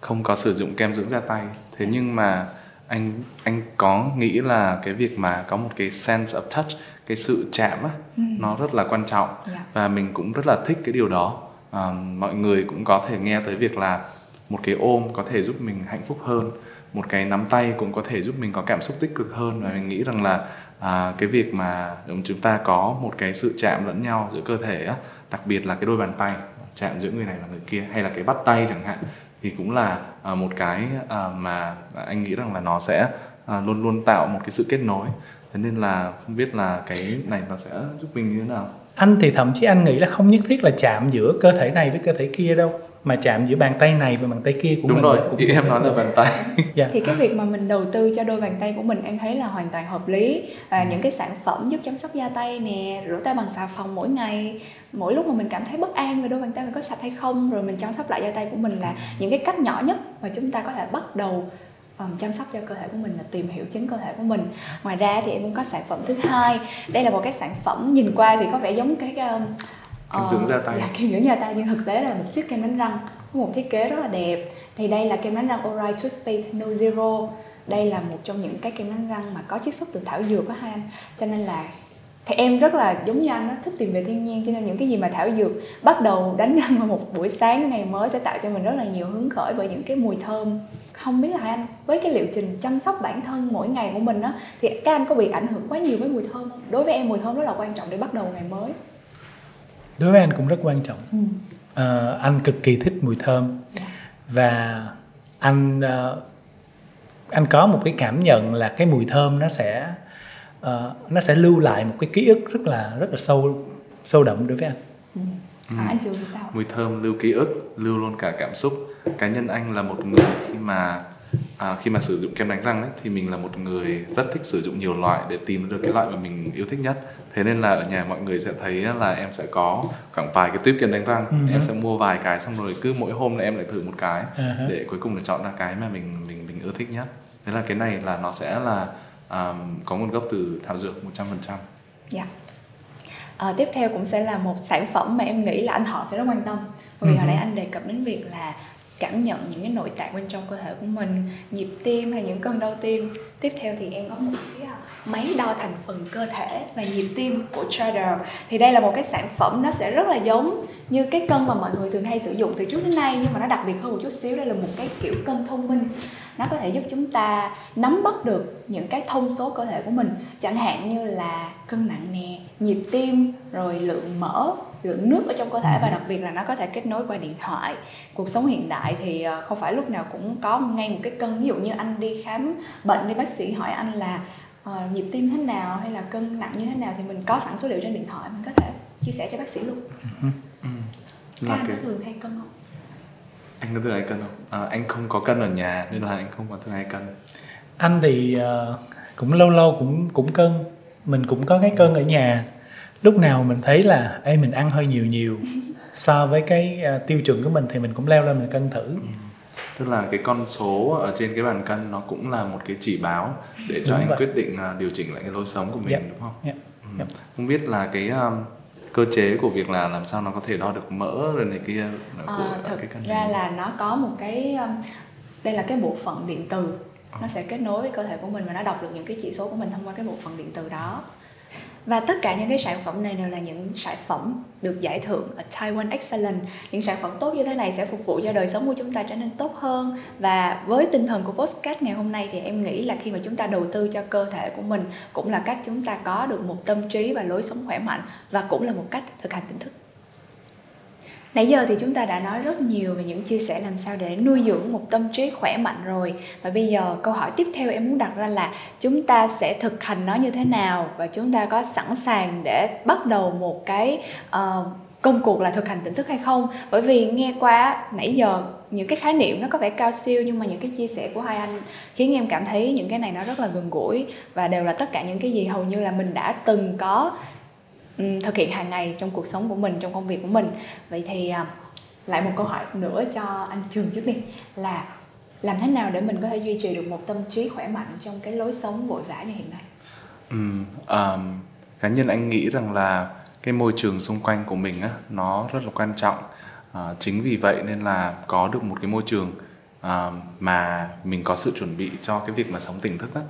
không có sử dụng kem dưỡng da tay. Thế nhưng mà anh anh có nghĩ là cái việc mà có một cái sense of touch cái sự chạm á ừ. nó rất là quan trọng yeah. Dạ. và mình cũng rất là thích cái điều đó à, mọi người cũng có thể nghe tới việc là một cái ôm có thể giúp mình hạnh phúc hơn một cái nắm tay cũng có thể giúp mình có cảm xúc tích cực hơn và mình nghĩ rằng là à, cái việc mà chúng ta có một cái sự chạm lẫn nhau giữa cơ thể á, đặc biệt là cái đôi bàn tay chạm giữa người này và người kia hay là cái bắt tay chẳng hạn thì cũng là à, một cái à, mà anh nghĩ rằng là nó sẽ à, luôn luôn tạo một cái sự kết nối. Thế nên là không biết là cái này nó sẽ giúp mình như thế nào? Anh thì thậm chí anh nghĩ là không nhất thiết là chạm giữa cơ thể này với cơ thể kia đâu mà chạm giữa bàn tay này và bàn tay kia của đúng mình rồi cũng em nói là bàn tay yeah. Dạ. thì cái việc mà mình đầu tư cho đôi bàn tay của mình em thấy là hoàn toàn hợp lý và ừ. những cái sản phẩm giúp chăm sóc da tay nè rửa tay bằng xà phòng mỗi ngày mỗi lúc mà mình cảm thấy bất an về đôi bàn tay mình có sạch hay không rồi mình chăm sóc lại da tay của mình là ừ. những cái cách nhỏ nhất mà chúng ta có thể bắt đầu um, chăm sóc cho cơ thể của mình là tìm hiểu chính cơ thể của mình ngoài ra thì em cũng có sản phẩm thứ hai đây là một cái sản phẩm nhìn qua thì có vẻ giống cái um, kem dưỡng da tay. dạ, kem dưỡng da tay nhưng thực tế là một chiếc kem đánh răng có một thiết kế rất là đẹp. Thì đây là kem đánh răng Oral Toothpaste No Zero. Đây là một trong những cái kem đánh răng mà có chiết xuất từ thảo dược đó hai anh. Cho nên là thì em rất là giống như anh đó, thích tìm về thiên nhiên. Cho nên những cái gì mà thảo dược bắt đầu đánh răng vào một buổi sáng ngày mới sẽ tạo cho mình rất là nhiều hứng khởi bởi những cái mùi thơm. Không biết là hai anh với cái liệu trình chăm sóc bản thân mỗi ngày của mình đó thì các anh có bị ảnh hưởng quá nhiều với mùi thơm không? Đối với em mùi thơm rất là quan trọng để bắt đầu ngày mới đối với anh cũng rất quan trọng ừ. à, anh cực kỳ thích mùi thơm và anh uh, anh có một cái cảm nhận là cái mùi thơm nó sẽ uh, nó sẽ lưu lại một cái ký ức rất là rất là sâu sâu đậm đối với anh ừ. À, anh Trường sao? Mùi thơm lưu ký ức, lưu luôn cả cảm xúc. Cá nhân anh là một người khi mà à, khi mà sử dụng kem đánh răng ấy, thì mình là một người rất thích sử dụng nhiều loại để tìm được cái loại mà mình yêu thích nhất thế nên là ở nhà mọi người sẽ thấy là em sẽ có khoảng vài cái tuyếp kem đánh răng uh-huh. em sẽ mua vài cái xong rồi cứ mỗi hôm là em lại thử một cái uh-huh. để cuối cùng là chọn ra cái mà mình mình mình ưa thích nhất thế là cái này là nó sẽ là um, có nguồn gốc từ thảo dược 100% dạ à, tiếp theo cũng sẽ là một sản phẩm mà em nghĩ là anh họ sẽ rất quan tâm bởi vì uh-huh. hồi nãy anh đề cập đến việc là cảm nhận những cái nội tạng bên trong cơ thể của mình, nhịp tim hay những cơn đau tim. Tiếp theo thì em có một cái à, máy đo thành phần cơ thể và nhịp tim của Trader thì đây là một cái sản phẩm nó sẽ rất là giống như cái cân mà mọi người thường hay sử dụng từ trước đến nay, nhưng mà nó đặc biệt hơn một chút xíu. Đây là một cái kiểu cân thông minh. Nó có thể giúp chúng ta nắm bắt được những cái thông số cơ thể của mình. Chẳng hạn như là cân nặng nè, nhịp tim, rồi lượng mỡ lượng nước ở trong cơ thể và đặc biệt là nó có thể kết nối qua điện thoại. Cuộc sống hiện đại thì ờ, không phải lúc nào cũng có ngay một cái cân. Ví dụ như anh đi khám bệnh đi bác sĩ hỏi anh là uh, nhịp tim thế nào? Hay là cân nặng như thế nào? Thì mình có sẵn số liệu trên điện thoại mình có thể chia sẻ cho bác sĩ luôn. Ừ. ừ. Các anh cái... có thường hay cân không? Anh có thường hay cân không? À, anh không có cân ở nhà nên là anh không có thường hay cân. Anh thì uh, cũng lâu lâu cũng cũng cân. Mình cũng có cái cân ở nhà lúc nào mình thấy là ê mình ăn hơi nhiều nhiều so với cái uh, tiêu chuẩn của mình thì mình cũng leo lên mình cân thử ừ. tức là cái con số ở trên cái bàn cân nó cũng là một cái chỉ báo để cho đúng anh vậy. quyết định uh, điều chỉnh lại cái lối sống của mình yep. đúng không yep. Ừ. Yep. không biết là cái um, cơ chế của việc là làm sao nó có thể đo được mỡ rồi này kia của à, thực cái cân ra này. là nó có một cái um, đây là cái bộ phận điện từ nó sẽ kết nối với cơ thể của mình và nó đọc được những cái chỉ số của mình thông qua cái bộ phận điện từ đó và tất cả những cái sản phẩm này đều là những sản phẩm được giải thưởng ở Taiwan Excellent những sản phẩm tốt như thế này sẽ phục vụ cho đời sống của chúng ta trở nên tốt hơn. Và với tinh thần của postcard ngày hôm nay thì em nghĩ là khi mà chúng ta đầu tư cho cơ thể của mình cũng là cách chúng ta có được một tâm trí và lối sống khỏe mạnh và cũng là một cách thực hành tỉnh thức. Nãy giờ thì chúng ta đã nói rất nhiều về những chia sẻ làm sao để nuôi dưỡng một tâm trí khỏe mạnh rồi. Và bây giờ câu hỏi tiếp theo em muốn đặt ra là chúng ta sẽ thực hành nó như thế nào? Và chúng ta có sẵn sàng để bắt đầu một cái uh, công cuộc là thực hành tỉnh thức hay không? Bởi vì nghe qua nãy giờ những cái khái niệm nó có vẻ cao siêu nhưng mà những cái chia sẻ của hai anh khiến em cảm thấy những cái này nó rất là gần gũi. Và đều là tất cả những cái gì hầu như là mình đã từng có. Ừ, thực hiện hàng ngày trong cuộc sống của mình trong công việc của mình. Vậy thì à, lại một câu hỏi nữa cho anh trường trước đi là làm thế nào để mình có thể duy trì được một tâm trí khỏe mạnh trong cái lối sống vội vã như hiện nay? Ừ, um, cá nhân anh nghĩ rằng là cái môi trường xung quanh của mình á nó rất là quan trọng. À, chính vì vậy nên là có được một cái môi trường à, mà mình có sự chuẩn bị cho cái việc mà sống tỉnh thức á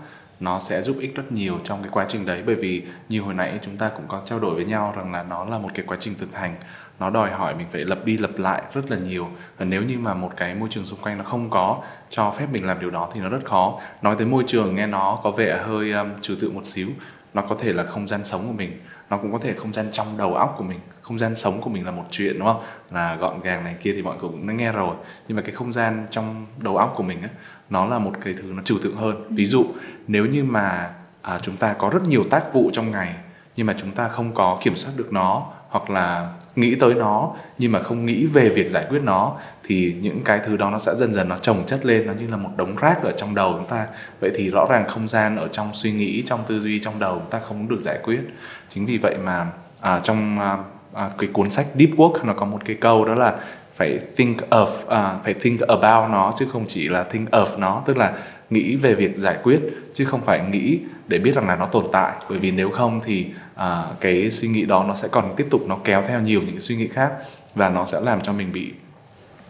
nó sẽ giúp ích rất nhiều trong cái quá trình đấy. Bởi vì như hồi nãy chúng ta cũng có trao đổi với nhau rằng là nó là một cái quá trình thực hành. Nó đòi hỏi mình phải lập đi lập lại rất là nhiều. Và nếu như mà một cái môi trường xung quanh nó không có cho phép mình làm điều đó thì nó rất khó. Nói tới môi trường nghe nó có vẻ hơi um, trừu tượng một xíu. Nó có thể là không gian sống của mình. Nó cũng có thể không gian trong đầu óc của mình. Không gian sống của mình là một chuyện đúng không? Là gọn gàng này kia thì mọi người cũng đã nghe rồi. Nhưng mà cái không gian trong đầu óc của mình á nó là một cái thứ nó trừu tượng hơn. Ví dụ nếu như mà à, chúng ta có rất nhiều tác vụ trong ngày nhưng mà chúng ta không có kiểm soát được nó hoặc là nghĩ tới nó nhưng mà không nghĩ về việc giải quyết nó thì những cái thứ đó nó sẽ dần dần nó chồng chất lên nó như là một đống rác ở trong đầu chúng ta. Vậy thì rõ ràng không gian ở trong suy nghĩ trong tư duy trong đầu chúng ta không được giải quyết. Chính vì vậy mà à, trong à, à, cái cuốn sách Deep Work nó có một cái câu đó là phải think of à, phải think about nó chứ không chỉ là think of nó. Tức là nghĩ về việc giải quyết chứ không phải nghĩ để biết rằng là nó tồn tại. Bởi vì nếu không thì à, cái suy nghĩ đó nó sẽ còn tiếp tục nó kéo theo nhiều những cái suy nghĩ khác và nó sẽ làm cho mình bị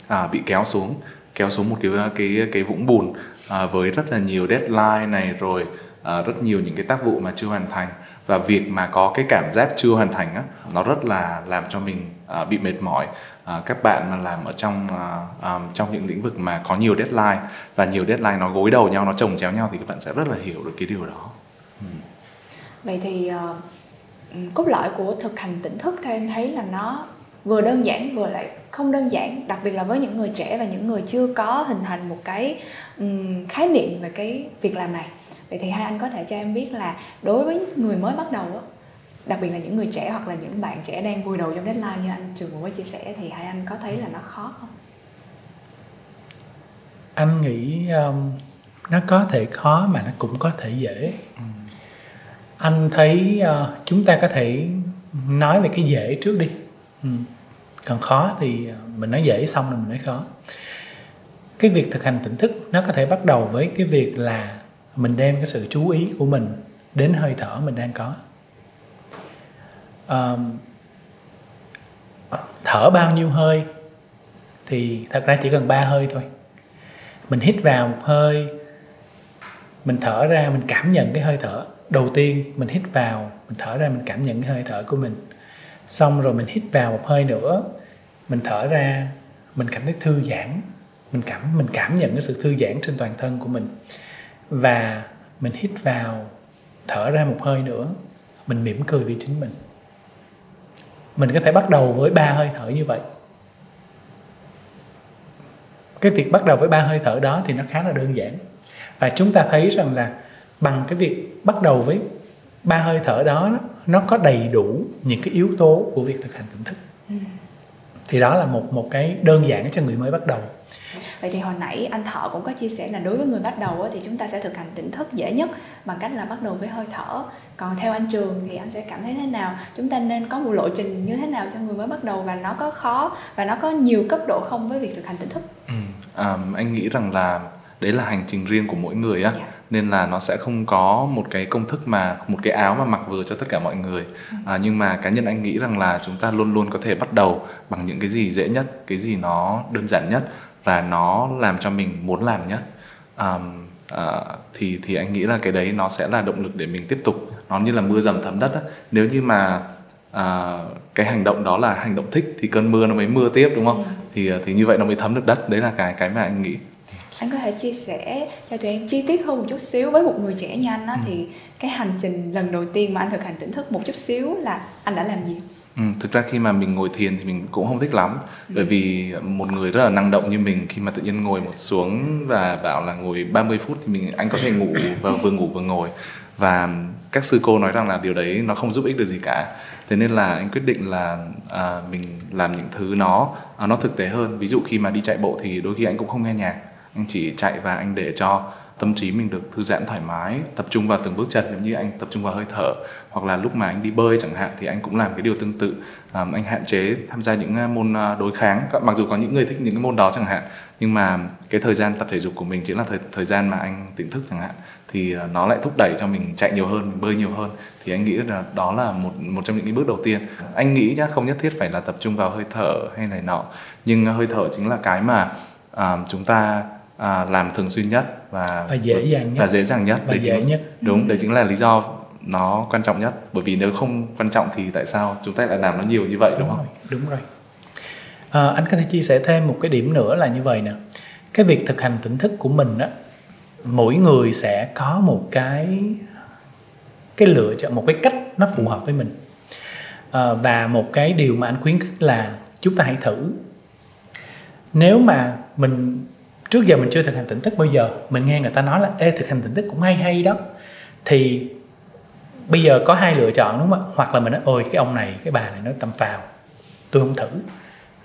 à, bị kéo xuống kéo xuống một cái cái cái vũng bùn à, với rất là nhiều deadline này rồi à, rất nhiều những cái tác vụ mà chưa hoàn thành và việc mà có cái cảm giác chưa hoàn thành á nó rất là làm cho mình à, bị mệt mỏi. À, các bạn mà làm ở trong à, à, trong những lĩnh vực mà có nhiều deadline và nhiều deadline nó gối đầu nhau nó chồng chéo nhau thì các bạn sẽ rất là hiểu được cái điều đó. Ừ. vậy thì uh, cốt lõi của thực hành tỉnh thức theo em thấy là nó vừa đơn giản vừa lại không đơn giản đặc biệt là với những người trẻ và những người chưa có hình thành một cái um, khái niệm về cái việc làm này vậy thì hai anh có thể cho em biết là đối với người mới bắt đầu á, đặc biệt là những người trẻ hoặc là những bạn trẻ đang vui đầu trong deadline như anh trường vừa mới chia sẻ thì hai anh có thấy là nó khó không anh nghĩ um, nó có thể khó mà nó cũng có thể dễ ừ. anh thấy uh, chúng ta có thể nói về cái dễ trước đi ừ. còn khó thì ờ, mình nói dễ xong rồi mình nói khó cái việc thực hành tỉnh thức nó có thể bắt đầu với cái việc là mình đem cái sự chú ý của mình đến hơi thở mình đang có. Um, thở bao nhiêu hơi thì thật ra chỉ cần ba hơi thôi. Mình hít vào một hơi mình thở ra mình cảm nhận cái hơi thở. Đầu tiên mình hít vào mình thở ra mình cảm nhận cái hơi thở của mình. Xong rồi mình hít vào một hơi nữa mình thở ra mình cảm thấy thư giãn. Mình cảm mình cảm nhận cái sự thư giãn trên toàn thân của mình và mình hít vào thở ra một hơi nữa mình mỉm cười vì chính mình. Mình có thể bắt đầu với ba hơi thở như vậy. Cái việc bắt đầu với ba hơi thở đó thì nó khá là đơn giản. Và chúng ta thấy rằng là bằng cái việc bắt đầu với ba hơi thở đó nó có đầy đủ những cái yếu tố của việc thực hành tỉnh thức. Ừ. thì đó là một một cái đơn giản cho người mới bắt đầu vậy thì hồi nãy anh thọ cũng có chia sẻ là đối với người bắt đầu thì chúng ta sẽ thực hành tỉnh thức dễ nhất bằng cách là bắt đầu với hơi thở còn theo anh trường thì anh sẽ cảm thấy thế nào chúng ta nên có một lộ trình như thế nào cho người mới bắt đầu và nó có khó và nó có nhiều cấp độ không với việc thực hành tỉnh thức ừ. à, anh nghĩ rằng là đấy là hành trình riêng của mỗi người á yeah. Dạ. nên là nó sẽ không có một cái công thức mà một cái áo mà mặc vừa cho tất cả mọi người ừ. à, nhưng mà cá nhân anh nghĩ rằng là chúng ta luôn luôn có thể bắt đầu bằng những cái gì dễ nhất cái gì nó đơn giản nhất và nó làm cho mình muốn làm nhất um, uh, thì thì anh nghĩ là cái đấy nó sẽ là động lực để mình tiếp tục. Nó như là mưa dầm thấm đất á. nếu như mà uh, cái hành động đó là hành động thích thì cơn mưa nó mới mưa tiếp đúng không? Ừ. thì thì như vậy nó mới thấm được đất. Đấy là cái cái mà anh nghĩ. Anh có thể chia sẻ cho tụi em chi tiết hơn một chút xíu với một người trẻ như anh á. Ừ. thì cái hành trình lần đầu tiên mà anh thực hành tỉnh thức một chút xíu là anh đã làm gì Ừ, thực ra khi mà mình ngồi thiền thì mình cũng không thích lắm. Bởi vì một người rất là năng động như mình khi mà tự nhiên ngồi một xuống và bảo là ngồi 30 phút thì mình anh có thể ngủ và vừa ngủ vừa ngồi. Và các sư cô nói rằng là điều đấy nó không giúp ích được gì cả. Thế nên là anh quyết định là à, mình làm những thứ nó à, nó thực tế hơn. Ví dụ khi mà đi chạy bộ thì đôi khi anh cũng không nghe nhạc. Anh chỉ chạy và anh để cho tâm trí mình được thư giãn thoải mái tập trung vào từng bước chân giống như anh tập trung vào hơi thở hoặc là lúc mà anh đi bơi chẳng hạn thì anh cũng làm cái điều tương tự. À, anh hạn chế tham gia những à, môn à, đối kháng. Mặc dù có những người thích những cái môn đó chẳng hạn nhưng mà cái thời gian tập thể dục của mình chính là thời thời gian mà anh tỉnh thức chẳng hạn thì à, nó lại thúc đẩy cho mình chạy nhiều hơn mình bơi nhiều hơn. Thì anh nghĩ là đó là một một trong những cái bước đầu tiên. Anh nghĩ nhá không nhất thiết phải là tập trung vào hơi thở hay này nọ nhưng hơi thở chính là cái mà à, chúng ta à, làm thường xuyên nhất và và dễ dàng nhất. và dễ dàng nhất và đấy dễ chính, nhất. Đúng ừ. đấy chính là lý do nó quan trọng nhất. Bởi vì nếu không quan trọng thì tại sao chúng ta lại làm nó nhiều như vậy đúng, đúng không? rồi, đúng rồi. À, anh có thể chia sẻ thêm một cái điểm nữa là như vậy nè. Cái việc thực hành tỉnh thức của mình á mỗi người sẽ có một cái cái lựa chọn một cái cách nó phù hợp với mình. À, và một cái điều mà anh khuyến khích là chúng ta hãy thử. Nếu mà mình trước giờ mình chưa thực hành tỉnh thức bao giờ. Mình nghe người ta nói là, ê, thực hành tỉnh thức cũng hay hay đó. Thì bây giờ có hai lựa chọn, đúng không ạ? Hoặc là mình nói, ôi, cái ông này, cái bà này nói tầm phào. Tôi không thử.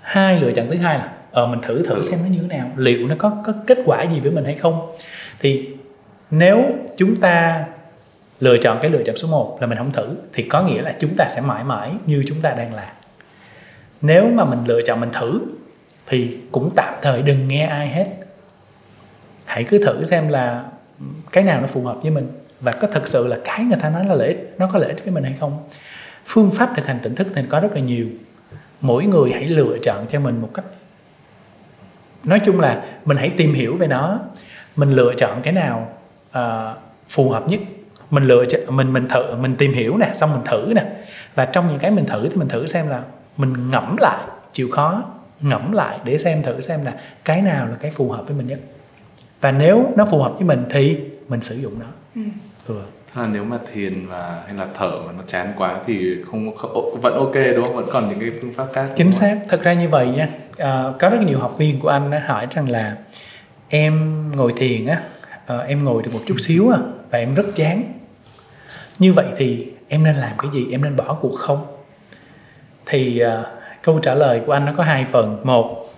Hai lựa chọn thứ hai là ờ mình thử thử xem nó như thế nào, liệu nó có có kết quả gì với mình hay không. Thì nếu chúng ta lựa chọn cái lựa chọn số 1 là mình không thử, thì có nghĩa là chúng ta sẽ mãi mãi như chúng ta đang là nếu mà mình lựa chọn mình thử, thì cũng tạm thời đừng nghe ai hết hãy cứ thử xem là cái nào nó phù hợp với mình và có thật sự là cái người ta nói là lợi ích nó có lợi ích với mình hay không. Phương pháp thực hành tỉnh thức thì có rất là nhiều. Mỗi người hãy lựa chọn cho mình một cách nói chung là mình hãy tìm hiểu về nó. Mình lựa chọn cái nào uh, phù hợp nhất. Mình lựa chọn mình mình thử mình tìm hiểu nè xong mình thử nè. Và trong những cái mình thử thì mình thử xem là mình ngẫm lại chịu khó ngẫm lại để xem thử xem là cái nào là cái phù hợp với mình nhất và nếu nó phù hợp với mình thì mình sử dụng nó. Ừ. ừ. là nếu mà thiền và hay là thở mà nó chán quá thì không, không vẫn ok đúng không? Vẫn còn những cái phương pháp khác chính xác. Thật ra như vậy nha. À, có rất nhiều học viên của anh đã hỏi rằng là em ngồi thiền á à, em ngồi được một chút xíu à và em rất chán. Như vậy thì em nên làm cái gì? Em nên bỏ cuộc không? Thì à, câu trả lời của anh nó có hai phần. Một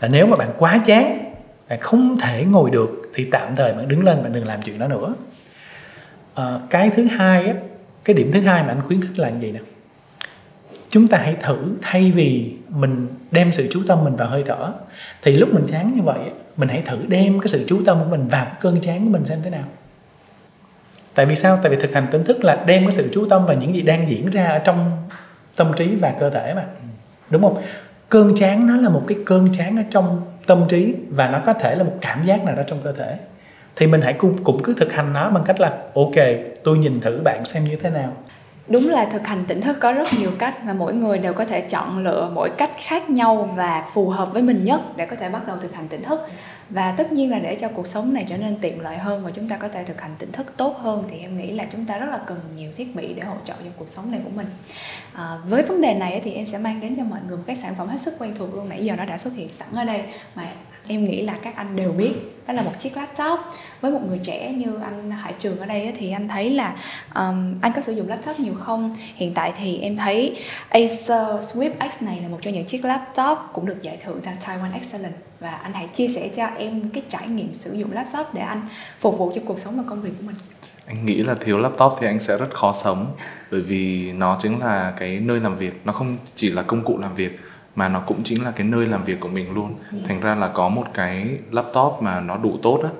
là nếu mà bạn quá chán bạn không thể ngồi được thì tạm thời bạn đứng lên bạn đừng làm chuyện đó nữa. À, cái thứ hai á cái điểm thứ hai mà anh khuyến khích là gì nè? Chúng ta hãy thử thay vì mình đem sự chú tâm mình vào hơi thở thì lúc mình chán như vậy mình hãy thử đem cái sự chú tâm của mình vào cơn chán của mình xem thế nào. Tại vì sao? Tại vì thực hành tỉnh thức là đem cái sự chú tâm vào những gì đang diễn ra ở trong tâm trí và cơ thể mà. Đúng không? Cơn chán nó là một cái cơn chán ở trong tâm trí và nó có thể là một cảm giác nào đó trong cơ thể. Thì mình hãy cũng, cũng cứ thực hành nó bằng cách là ok tôi nhìn thử bạn xem như thế nào đúng là thực hành tỉnh thức có rất nhiều cách mà mỗi người đều có thể chọn lựa mỗi cách khác nhau và phù hợp với mình nhất để có thể bắt đầu thực hành tỉnh thức. Và tất nhiên là để cho cuộc sống này trở nên tiện lợi hơn và chúng ta có thể thực hành tỉnh thức tốt hơn thì em nghĩ là chúng ta rất là cần nhiều thiết bị để hỗ trợ cho cuộc sống này của mình. À, với vấn đề này thì em sẽ mang đến cho mọi người một cái sản phẩm hết sức quen thuộc luôn. Nãy giờ nó đã xuất hiện sẵn ở đây. Mà em nghĩ là các anh đều biết đó là một chiếc laptop. Với một người trẻ như anh Hải Trường ở đây thì anh thấy là um, anh có sử dụng laptop nhiều không? Hiện tại thì em thấy Acer Swift X này là một trong những chiếc laptop cũng được giải thưởng tại Taiwan Excellence và anh hãy chia sẻ cho em cái trải nghiệm sử dụng laptop để anh phục vụ cho cuộc sống và công việc của mình. Anh nghĩ là thiếu laptop thì anh sẽ rất khó sống bởi vì nó chính là cái nơi làm việc nó không chỉ là công cụ làm việc mà nó cũng chính là cái nơi làm việc của mình luôn. Ừ. thành ra là có một cái laptop mà nó đủ tốt á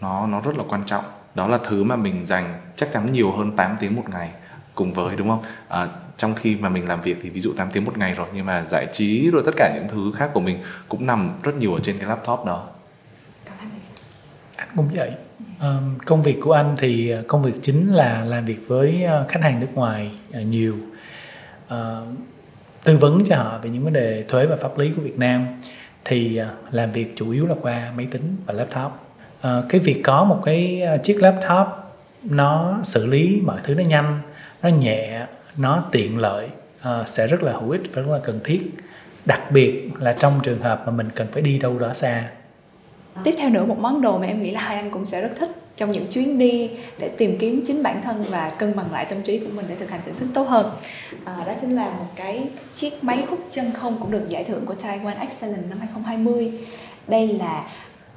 nó nó rất là quan trọng. Đó là thứ mà mình dành chắc chắn nhiều hơn 8 tiếng một ngày cùng với đúng không? À, trong khi mà mình làm việc thì ví dụ 8 tiếng một ngày rồi nhưng mà giải trí rồi tất cả những thứ khác của mình cũng nằm rất nhiều ở trên cái laptop đó. Anh cũng vậy. Um, công việc của anh thì ờ, công việc chính là làm việc với ờ, khách hàng nước ngoài uh, nhiều. Uh, tư vấn cho họ về những vấn đề thuế và pháp lý của Việt Nam thì à, làm việc chủ yếu là qua máy tính và laptop. À, cái việc có một cái à, chiếc laptop nó xử lý mọi thứ nó nhanh nó nhẹ nó tiện lợi uh, sẽ rất là hữu ích và rất là cần thiết. Đặc biệt là trong trường hợp mà mình cần phải đi đâu đó xa. Tiếp theo nữa một món đồ mà em nghĩ là hai anh cũng sẽ rất thích trong những chuyến đi để tìm kiếm chính bản thân và cân bằng lại tâm trí của mình để thực hành tỉnh thức tốt hơn. À, đó chính là một cái chiếc máy hút chân không cũng được giải thưởng của Taiwan Excellence năm 2020 đây là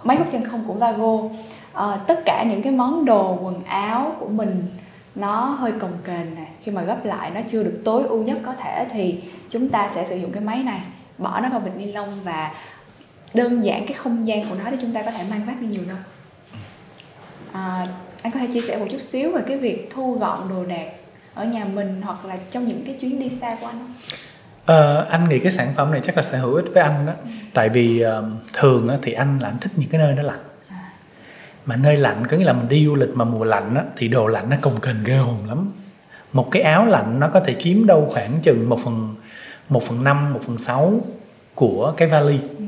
máy hút chân không của Vago. À, tất cả những cái món đồ quần áo của mình nó hơi cồng kềnh này khi mà gấp lại nó chưa được tối ưu nhất có thể thì chúng ta sẽ sử dụng cái máy này bỏ nó vào bịch ni lông và đơn giản cái không gian của nó để chúng ta có thể mang vác đi nhiều nơi à, anh có thể chia sẻ một chút xíu về cái việc thu gọn đồ đạc ở nhà mình hoặc là trong những cái chuyến đi xa của anh không? Ờ, anh nghĩ cái sản phẩm này chắc là sẽ hữu ích với anh đó ừ. tại vì uh, thường uh, thì anh là anh thích những cái nơi nó lạnh à. mà nơi lạnh có nghĩa là mình đi du lịch mà mùa lạnh á, thì đồ lạnh nó cồng kềnh ghê hồn lắm một cái áo lạnh nó có thể chiếm đâu khoảng chừng một phần một phần năm một phần sáu của cái vali ừ.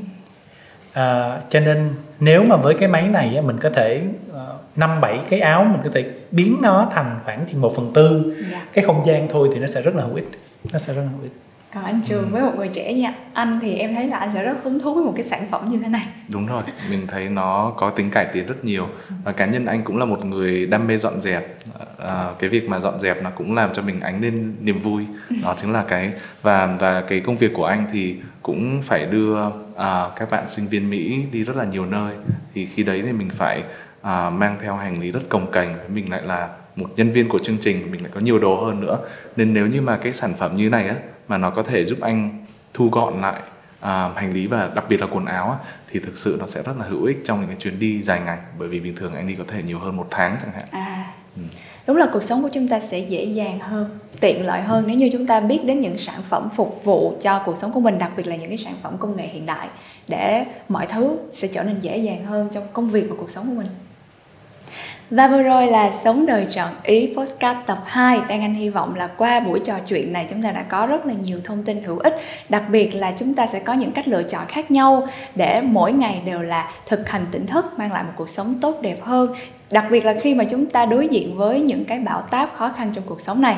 à, cho nên nếu mà với cái máy này á, mình có thể ờ, năm bảy cái áo mình có thể biến nó thành khoảng chừng một phần tư. Dạ. cái không gian thôi thì nó sẽ rất là hữu ích. Nó sẽ rất là hữu ích. Còn anh trường ừ. với một người trẻ nha anh thì em thấy là anh sẽ rất hứng thú với một cái sản phẩm như thế này. Đúng rồi mình thấy nó có tính cải tiến rất nhiều. Và cá nhân anh cũng là một người đam mê dọn dẹp. À, cái việc mà dọn dẹp nó cũng làm cho mình ánh lên niềm vui. Đó chính là cái và và cái công việc của anh thì cũng phải đưa à, các bạn sinh viên mỹ đi rất là nhiều nơi. Thì khi đấy thì mình phải à, mang theo hành lý rất cồng kềnh mình lại là một nhân viên của chương trình mình lại có nhiều đồ hơn nữa. Nên nếu như mà cái sản phẩm như này á mà nó có thể giúp anh thu gọn lại à, hành lý và đặc biệt là quần áo á, thì thực sự nó sẽ rất là hữu ích trong những cái chuyến đi dài ngày. Bởi vì bình thường anh đi có thể nhiều hơn một tháng chẳng hạn. À. Ừ. đúng là cuộc sống của chúng ta sẽ dễ dàng hơn tiện lợi hơn nếu như chúng ta biết đến những sản phẩm phục vụ cho cuộc sống của mình đặc biệt là những cái sản phẩm công nghệ hiện đại để mọi thứ sẽ trở nên dễ dàng hơn trong công việc và cuộc sống của mình và vừa rồi là Sống đời trọn ý Postcard tập 2 Đang Anh hy vọng là qua buổi trò chuyện này, chúng ta đã có rất là nhiều thông tin hữu ích. Đặc biệt là chúng ta sẽ có những cách lựa chọn khác nhau Để mỗi ngày đều là thực hành tỉnh thức, Mang lại một cuộc sống tốt đẹp hơn. Đặc biệt là khi mà chúng ta đối diện với những cái bão táp khó khăn trong cuộc sống này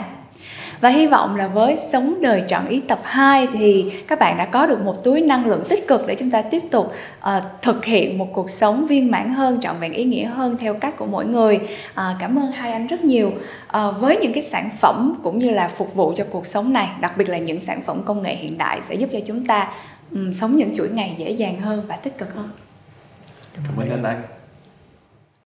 và hy vọng là với Sống đời trọn ý tập 2 thì các bạn đã có được một túi năng lượng tích cực để chúng ta tiếp tục uh, thực hiện một cuộc sống viên mãn hơn, trọn vẹn ý nghĩa hơn theo cách của mỗi người. Uh, cảm ơn hai anh rất nhiều uh, với những cái sản phẩm cũng như là phục vụ cho cuộc sống này, đặc biệt là những sản phẩm công nghệ hiện đại sẽ giúp cho chúng ta um, sống những chuỗi ngày dễ dàng hơn và tích cực hơn. cảm ơn anh